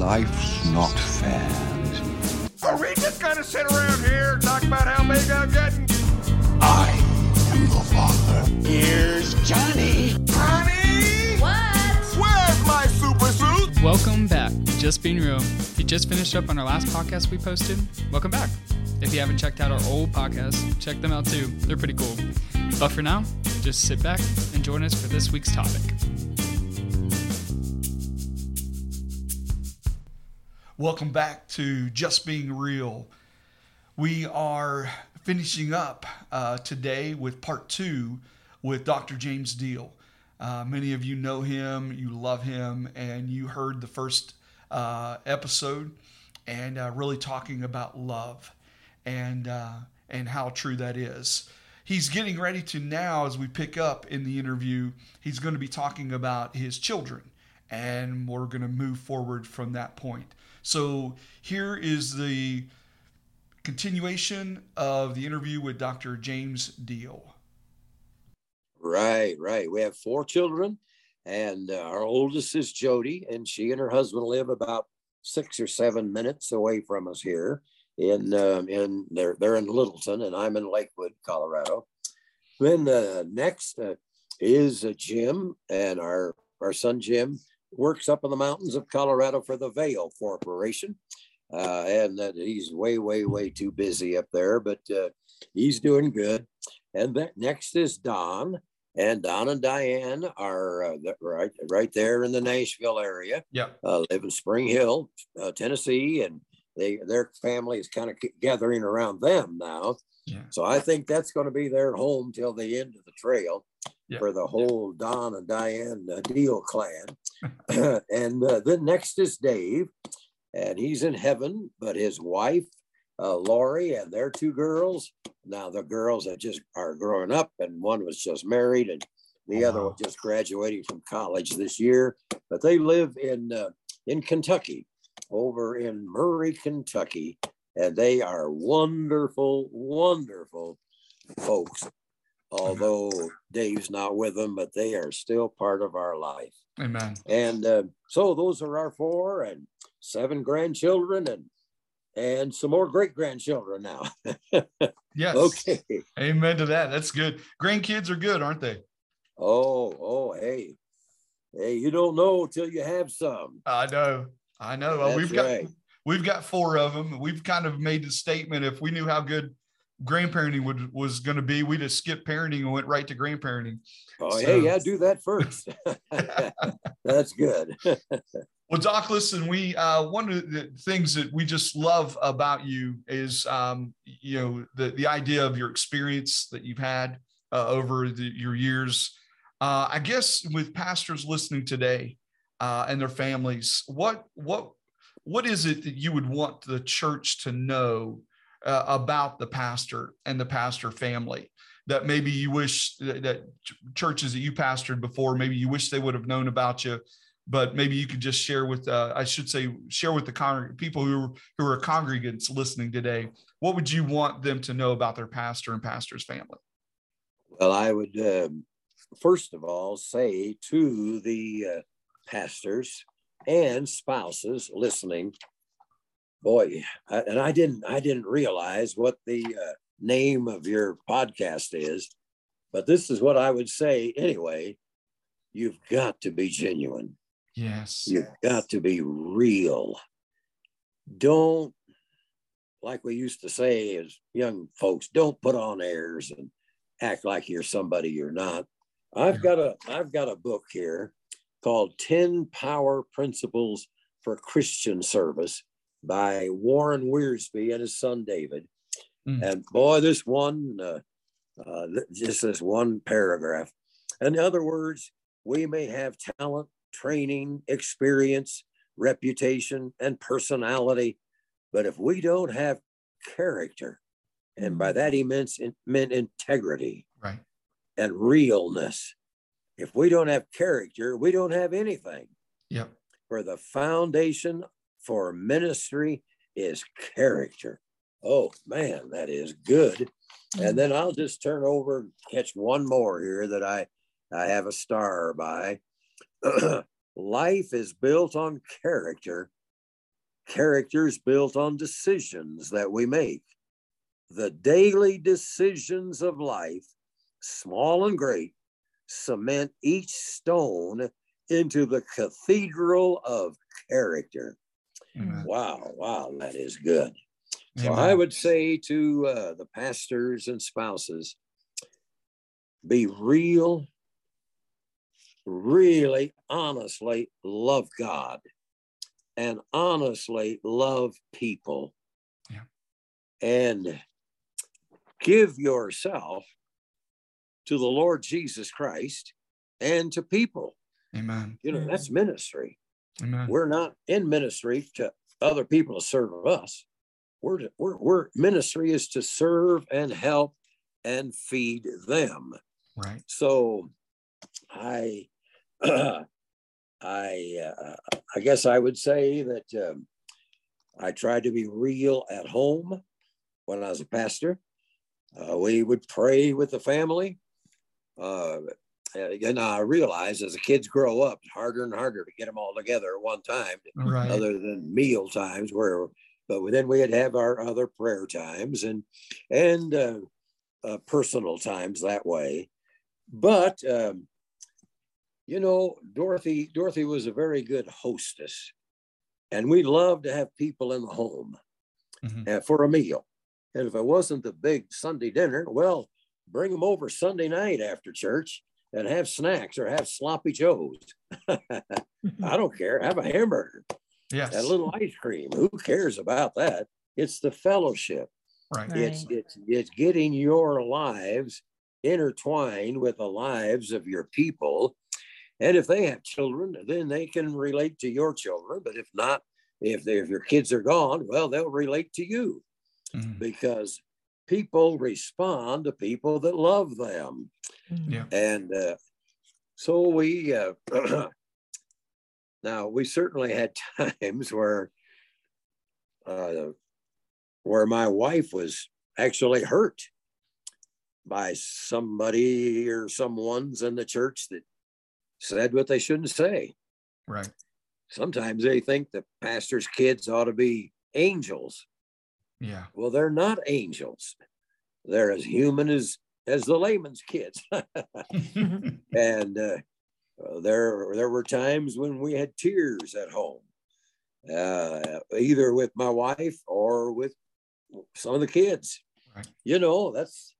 life's not fair. Are we just gonna sit around here and talk about how big I'm getting? I am the father. Here's Johnny. Honey! What? Where's my super suit? Welcome back to Just Being Real. If you just finished up on our last podcast we posted, welcome back. If you haven't checked out our old podcasts, check them out too. They're pretty cool. But for now, just sit back and join us for this week's topic. Welcome back to Just Being Real. We are finishing up uh, today with part two with Dr. James Deal. Uh, many of you know him, you love him, and you heard the first uh, episode and uh, really talking about love and uh, and how true that is. He's getting ready to now, as we pick up in the interview, he's going to be talking about his children, and we're going to move forward from that point. So here is the continuation of the interview with Dr. James Deal. Right, right. We have four children, and uh, our oldest is Jody, and she and her husband live about six or seven minutes away from us here. In um, in they're they're in Littleton, and I'm in Lakewood, Colorado. Then uh, next uh, is uh, Jim, and our our son Jim works up in the mountains of Colorado for the Vail Corporation. Uh, and that he's way, way, way too busy up there, but uh, he's doing good. And that next is Don, and Don and Diane are uh, right, right there in the Nashville area. Yep. Uh, live in Spring Hill, uh, Tennessee, and they their family is kind of gathering around them now. Yeah. So I think that's going to be their home till the end of the trail Yeah. for the whole Don and Diane uh, Deal clan. and uh, then next is Dave, and he's in heaven, but his wife, uh, Lori, and their two girls. Now the girls that just are growing up, and one was just married, and the other Wow. one just graduating from college this year. But they live in uh, in Kentucky, over in Murray, Kentucky, and they are wonderful, wonderful folks. Although Dave's not with them, but they are still part of our life. Amen. And uh, so those are our four and seven grandchildren and and some more great grandchildren now. Yes. okay. Amen to that. That's good. Grandkids are good, aren't they? Oh, oh, hey. Hey, you don't know till you have some. I know. I know. Well, we've got right. we've got four of them. We've kind of made the statement if we knew how good grandparenting would was going to be, We just skipped parenting and went right to grandparenting. Oh, So- hey, yeah, do that first. That's good. Well, Doc, listen, we uh, one of the things that we just love about you is um, you know the the idea of your experience that you've had uh, over the, your years. Uh, I guess with pastors listening today uh, and their families, what what what is it that you would want the church to know uh, about the pastor and the pastor family? That maybe you wish that, that ch- churches that you pastored before, maybe you wish they would have known about you but maybe you could just share with uh, I should say share with the con- people who who are congregants listening today. What would you want them to know about their pastor and pastor's family? Well, I would um, first of all say to the uh, pastors and spouses listening, boy, I, and I didn't I didn't realize what the uh, name of your podcast is, but this is what I would say anyway. You've got to be genuine. Yes. You've got to be real. Don't, like we used to say as young folks, don't put on airs and act like you're somebody you're not. I've got a I've got a book here called 10 Power Principles for Christian Service by Warren Wiersbe and his son David. Mm. And boy, this one, uh, uh, just this one paragraph. In other words, we may have talent, training, experience, reputation, and personality, but if we don't have character, and by that he meant, meant integrity Right. and realness, if we don't have character, we don't have anything. Yep. For the foundation for ministry is character. Oh man, that is good. And then I'll just turn over and catch one more here that I I have a star by. Life is built on character, Character is built on decisions that we make. The daily decisions of life, small and great, cement each stone into the cathedral of character. Amen. Wow, wow, that is good. So Amen. I would say to uh, the pastors and spouses be real, really honestly love God and honestly love people. Yeah. And give yourself to the Lord Jesus Christ and to people. Amen. You know, that's ministry. Amen. We're not in ministry to other people to serve us. We're, to, we're, we're ministry is to serve and help and feed them. Right. So I, I, uh, I guess I would say that um, I tried to be real at home when I was a pastor. Uh, we would pray with the family. Uh, and I realized as the kids grow up, it's harder and harder to get them all together at one time, Right. other than meal times where, but then we had have our other prayer times and, and uh, uh, personal times that way. But, um, you know, Dorothy, Dorothy was a very good hostess and we loved to have people in the home Mhm. uh, for a meal. And if it wasn't the big Sunday dinner, well, bring them over Sunday night after church and have snacks or have sloppy joes. I don't care. Have a hamburger, Yes. a little ice cream. Who cares about that? It's the fellowship. Right. It's Right. it's it's getting your lives intertwined with the lives of your people. And if they have children, then they can relate to your children. But if not, if they, if your kids are gone, well, they'll relate to you Mhm. because people respond to people that love them. Yeah. And uh, so we, uh, now we certainly had times where, uh, where my wife was actually hurt by somebody or someone's in the church that said what they shouldn't say. Right. Sometimes they think the pastor's kids ought to be angels. Yeah. Well, they're not angels. They're as human as as the layman's kids. and uh, there there were times when we had tears at home, uh, either with my wife or with some of the kids. Right. You know, that's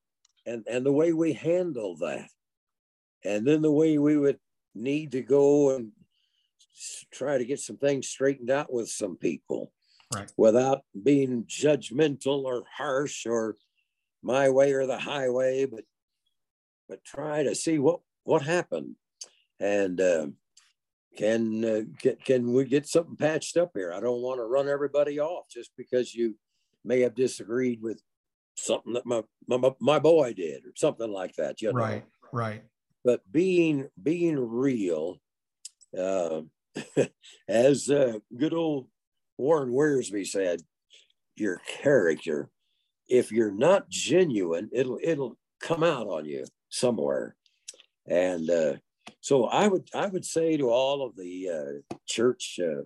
and and the way we handle that, and then the way we would need to go and try to get some things straightened out with some people Right. without being judgmental or harsh or my way or the highway, but but try to see what what happened and uh, can uh, get, can we get something patched up here? I don't want to run everybody off just because you may have disagreed with something that my my, my boy did or something like that. You know? Right. Right. but being being real uh, as uh, good old warren Wiersbe said your character if you're not genuine it'll it'll come out on you somewhere. And uh, so i would i would say to all of the uh, church uh,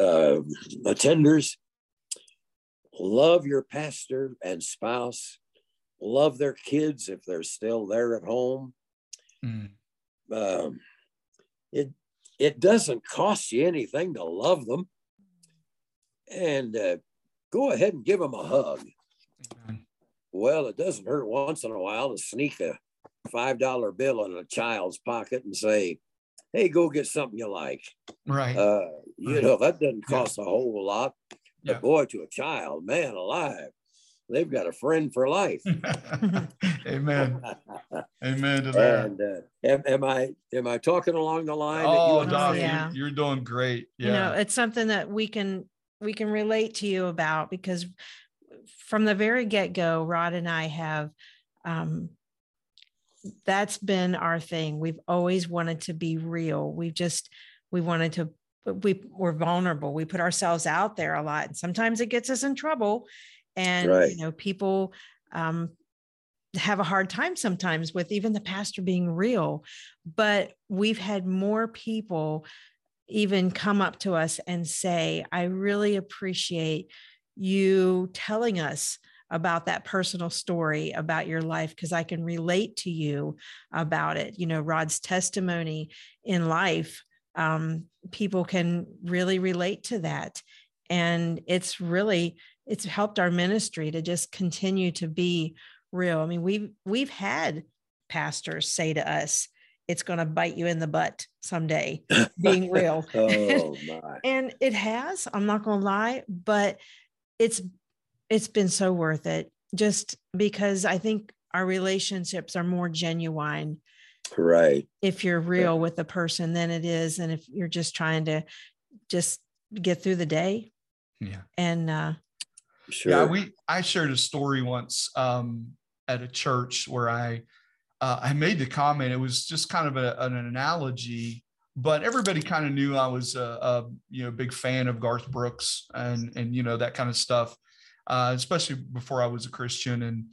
uh, attenders love your pastor and spouse. Love their kids if they're still there at home. Mm. um, it it doesn't cost you anything to love them. And uh, go ahead and give them a hug well it doesn't hurt once in a while to sneak a five dollar bill in a child's pocket and say hey go get something you like Right. uh, you Right. know that doesn't Yeah. cost a whole lot Yeah. but boy to a child man alive they've got a friend for life Amen. Amen to that. and uh, am, am i am i talking along the line that Oh, you Doc, Yeah. you're, you're doing great. you know Yeah. it's something that we can we can relate to you about because from the very get-go rod and i have um that's been our thing. We've always wanted to be real. We've just we wanted to we we're vulnerable. We put ourselves out there a lot. And sometimes it gets us in trouble and Right. you know people um have a hard time sometimes with even the pastor being real. But we've had more people even come up to us and say, I really appreciate you telling us about that personal story about your life because I can relate to you about it. You know, Rod's testimony in life, um, people can really relate to that. And it's really, it's helped our ministry to just continue to be real. I mean, we've we've had pastors say to us, it's going to bite you in the butt someday being real. oh my. and it has, I'm not going to lie, but it's it's been so worth it just because I think our relationships are more genuine Right. if you're real with the person than it is and if you're just trying to just get through the day Yeah. and uh Sure. Yeah, we I shared a story once um, at a church where I uh, I made the comment. It was just kind of a, an analogy, but everybody kind of knew I was a, a you know big fan of Garth Brooks and and you know that kind of stuff, uh, especially before I was a Christian and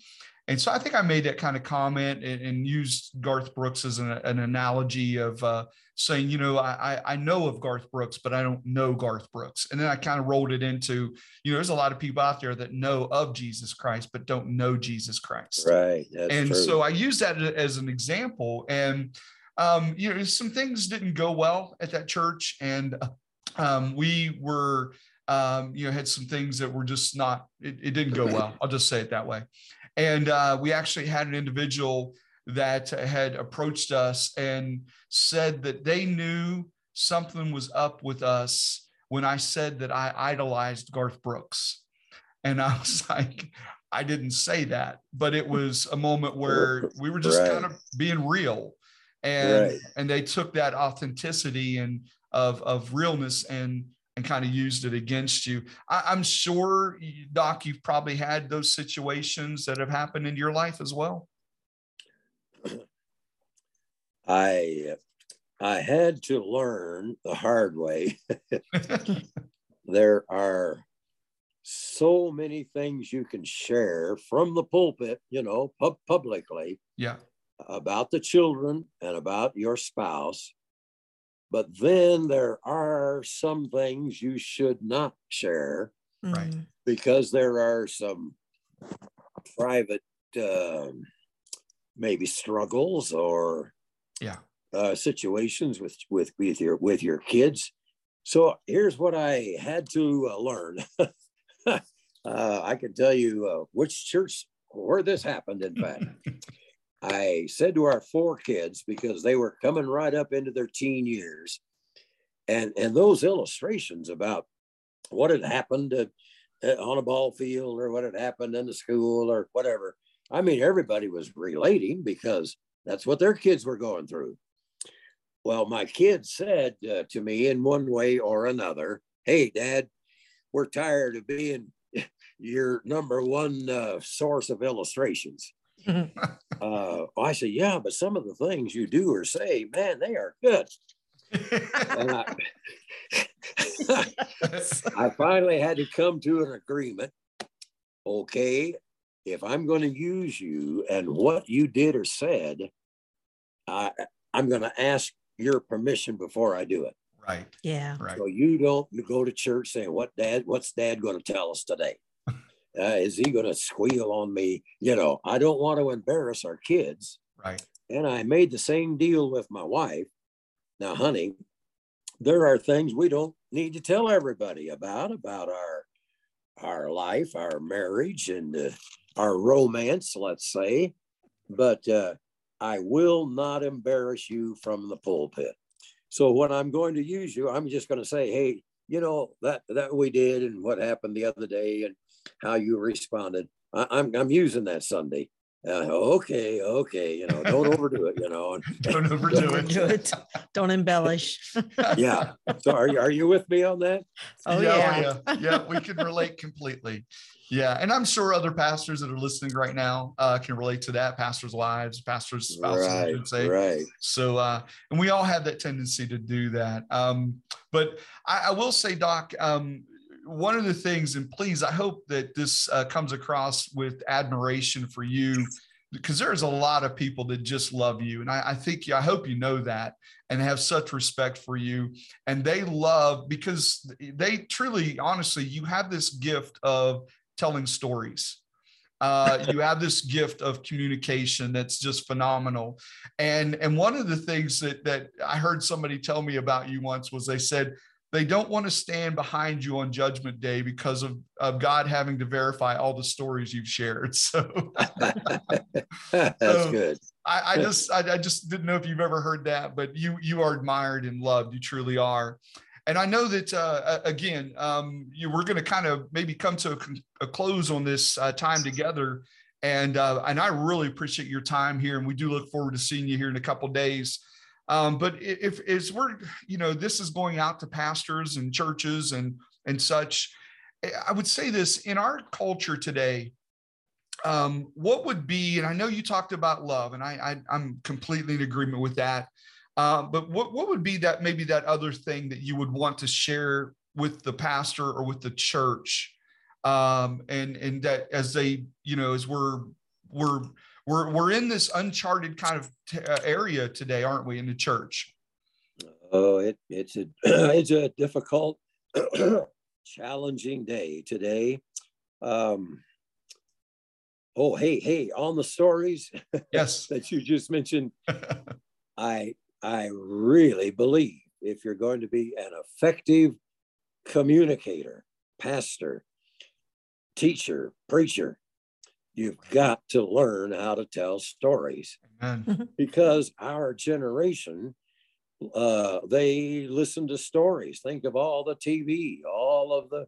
and so I think I made that kind of comment and, and used Garth Brooks as an, an analogy of uh, saying, you know, I, I know of Garth Brooks, but I don't know Garth Brooks. And then I kind of rolled it into, you know, there's a lot of people out there that know of Jesus Christ, but don't know Jesus Christ. right. That's and true. so I use that as an example. And, um, you know, some things didn't go well at that church. And um, we were, um, you know, had some things that were just not, it, it didn't go well. I'll just say it that way. And uh, we actually had an individual that had approached us and said that they knew something was up with us when I said that I idolized Garth Brooks. And I was like, I didn't say that, but it was a moment where we were just Right. kind of being real. And Right. and they took that authenticity and of of realness and and kind of used it against you. I, I'm sure, Doc, you've probably had those situations that have happened in your life as well. I I had to learn the hard way. there are so many things you can share from the pulpit, you know, pub- publicly yeah, about the children and about your spouse. But then there are some things you should not share Right. because there are some private, um, maybe struggles or yeah, uh, situations with with with your with your kids. So here's what I had to uh, learn. uh, I can tell you uh, which church where this happened. In fact, I said to our four kids because they were coming right up into their teen years, and and those illustrations about what had happened uh, on a ball field or what had happened in the school or whatever. I mean, everybody was relating because that's what their kids were going through. Well, my kids said uh, to me in one way or another, Hey, dad, we're tired of being your number one uh, source of illustrations. uh, I said, Yeah, but some of the things you do or say, man, they are good. And I, I finally had to come to an agreement. Okay, if I'm going to use you and what you did or said, I, I'm going to ask your permission before I do it. right, yeah right, So you don't go to church saying, "What dad? What's dad going to tell us today? Uh, is he going to squeal on me?" You know, I don't want to embarrass our kids. right, And I made the same deal with my wife. Now, honey, there are things we don't need to tell everybody about about our our life, our marriage, and uh, our romance, let's say. But uh, I will not embarrass you from the pulpit. So when I'm going to use you, I'm just going to say, hey, you know that that we did, and what happened the other day, and how you responded. I, I'm I'm using that Sunday. Uh, okay, okay, you know, don't overdo it, you know. Don't overdo Don't it. do it. don't embellish yeah. So are you are you with me on that? oh yeah, yeah, yeah, yeah, we can relate completely. Yeah, and I'm sure other pastors that are listening right now uh, can relate to that. Pastors' wives, pastors' spouses, I right, should say. right. So, uh, and we all have that tendency to do that. Um, but I, I will say, Doc, um, one of the things, and please, I hope that this uh, comes across with admiration for you because there's a lot of people that just love you. And I, I think, I hope you know that and have such respect for you. And they love because they truly, honestly, you have this gift of telling stories. Uh, you have this gift of communication that's just phenomenal. And and one of the things that that I heard somebody tell me about you once was they said they don't want to stand behind you on judgment day because of, of God having to verify all the stories you've shared. So That's So, good. I, I just I, I just didn't know if you've ever heard that, but you you are admired and loved. You truly are. And I know that uh, again, um, you we're going to kind of maybe come to a, a close on this uh, time together. And uh, and I really appreciate your time here, and we do look forward to seeing you here in a couple days. Um, but if as we're you know this is going out to pastors and churches and and such, I- I would say this in our culture today um, what would be, and I know you talked about love, and I, I am completely in agreement with that. Um, but what what would be that maybe that other thing that you would want to share with the pastor or with the church, um, and and that as they you know as we're we're we're we're in this uncharted kind of t- uh, area today, aren't we, in the church? Oh, it, it's a it's a difficult, challenging day today. Um, oh, hey, hey, on the stories Yes. that you just mentioned, I I really believe if you're going to be an effective communicator, pastor, teacher, preacher, you've got to learn how to tell stories. Amen. because our generation uh, they listen to stories. Think of all the tv all of the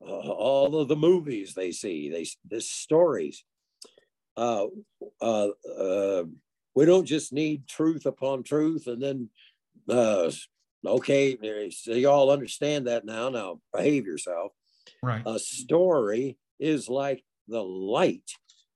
uh, all of the movies they see they the stories. Uh, uh, uh, we don't just need truth upon truth and then uh, okay so you all understand that now now behave yourself. Right. a story is like the light.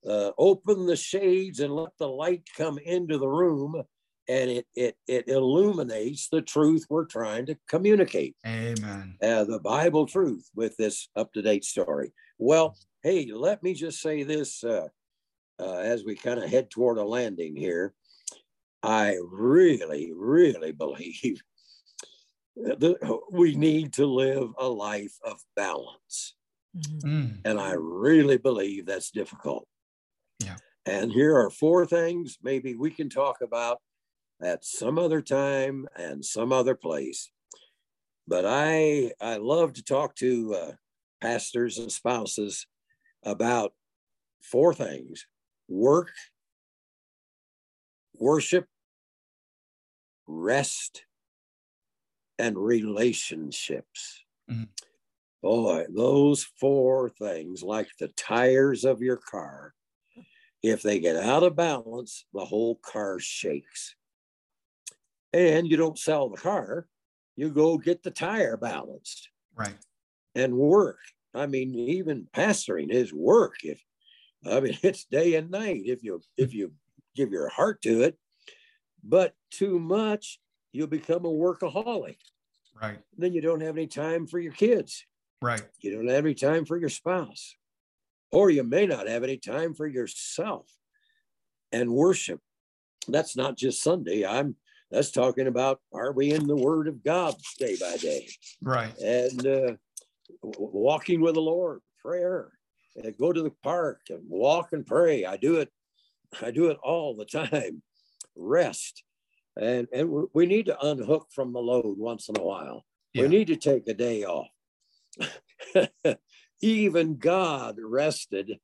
Uh, open the shades and let the light come into the room, and it it it illuminates the truth we're trying to communicate. Amen. Uh, the Bible truth with this up to date story. Well, hey, let me just say this uh, uh, as we kind of head toward a landing here. I really, really believe that we need to live a life of balance. Mhm. Mm. And I really believe that's difficult. Yeah. And here are four things maybe we can talk about at some other time and some other place. But I I love to talk to uh, pastors and spouses about four things: work, worship, rest, and relationships. Mhm. Boy, those four things, like the tires of your car, if they get out of balance, the whole car shakes. And you don't sell the car, you go get the tire balanced Right. and work. I mean, even pastoring is work. If I mean, it's day and night if you if you give your heart to it. But too much, you'll become a workaholic. Right. Then you don't have any time for your kids. Right. You don't have any time for your spouse, or you may not have any time for yourself and worship. That's not just Sunday. I'm that's talking about are we in the Word of God day by day Right. and uh, walking with the Lord, prayer, and go to the park and walk and pray. I do it. I do it all the time. Rest, and and we- we need to unhook from the load once in a while. Yeah. We need to take a day off. Even God rested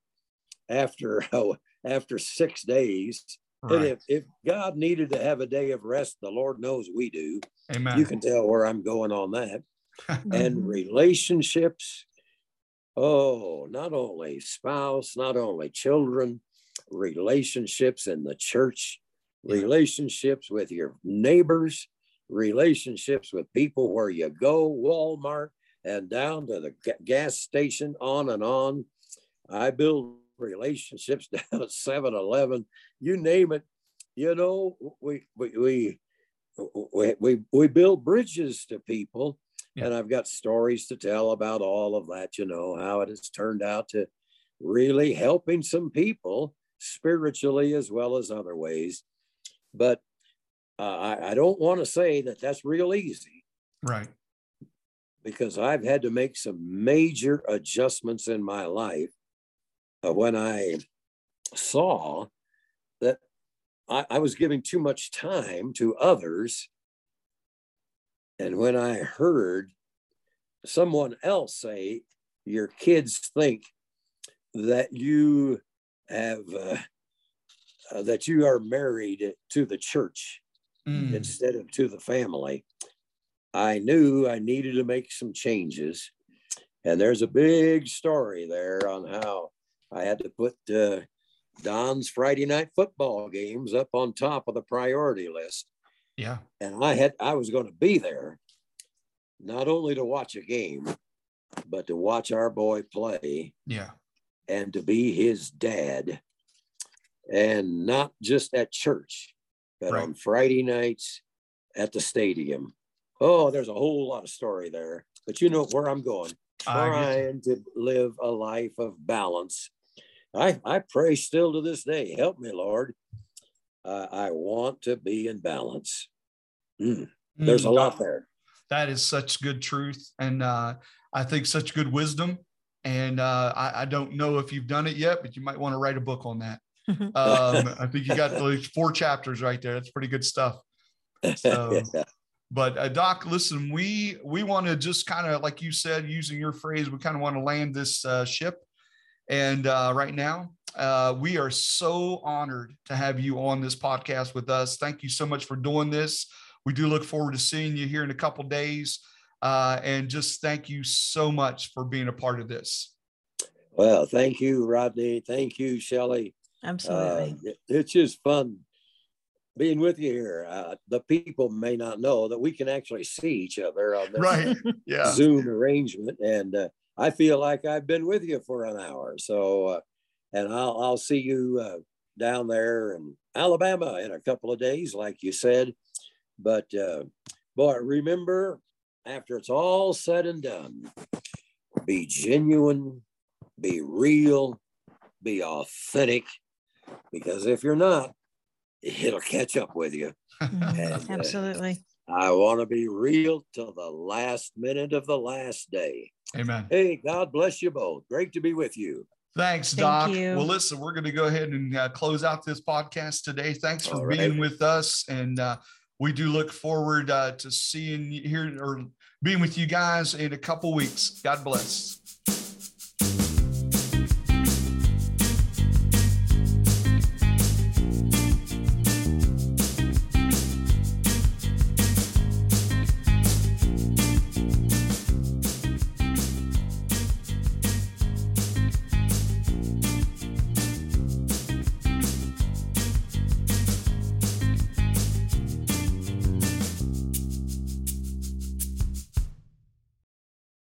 after oh, after six days. And if, if God needed to have a day of rest, the Lord knows we do. Amen. You can tell where I'm going on that and relationships. Oh, not only spouse, not only children, relationships in the church, Yeah. relationships with your neighbors, relationships with people where you go, Walmart, and down to the ga- gas station, on and on. I build relationships down at 7 Eleven, you name it. You know, we, we, we, we, we, we build bridges to people Yeah. and I've got stories to tell about all of that, you know, how it has turned out to really helping some people spiritually as well as other ways. But uh, I, I don't want to say that that's real easy Right. Because I've had to make some major adjustments in my life uh, when I saw that I, I was giving too much time to others. And when I heard someone else say, Your kids think that you have, uh, uh, that you are married to the church Mm. instead of to the family. I knew I needed to make some changes. And there's a big story there on how I had to put uh, Don's Friday night football games up on top of the priority list. Yeah. And I had I was going to be there not only to watch a game, but to watch our boy play Yeah. and to be his dad. And not just at church, but Right. on Friday nights at the stadium. Oh, there's a whole lot of story there. But you know where I'm going. Trying to live a life of balance. I, I pray still to this day. Help me, Lord. Uh, I want to be in balance. Mm, there's a Mm, lot there. That is such good truth. And uh, I think such good wisdom. And uh, I, I don't know if you've done it yet, but you might want to write a book on that. Um, I think you got least four chapters right there. That's pretty good stuff. So-. But uh, Doc, listen, we we want to just kind of like you said, using your phrase, we kind of want to land this uh, ship. And uh, right now, uh, we are so honored to have you on this podcast with us. Thank you so much for doing this. We do look forward to seeing you here in a couple days. Uh, and just thank you so much for being a part of this. Well, thank you, Rodney. Thank you, Shelley. Absolutely. Uh, it's just fun being with you here. Uh, the people may not know that we can actually see each other on this Right. Yeah. Zoom arrangement, and uh, I feel like I've been with you for an hour. So, uh, and I'll I'll see you uh, down there in Alabama in a couple of days, like you said. But uh, boy, remember, after it's all said and done, be genuine, be real, be authentic, because if you're not, it'll catch up with you. Mhm. And, uh, Absolutely. I want to be real till the last minute of the last day. Amen. Hey, God bless you both. Great to be with you. Thanks, Thank Doc. you. Well, listen, we're going to go ahead and uh, close out this podcast today. Thanks for All being with us. And uh, we do look forward uh, to seeing you here or being with you guys in a couple weeks. God bless.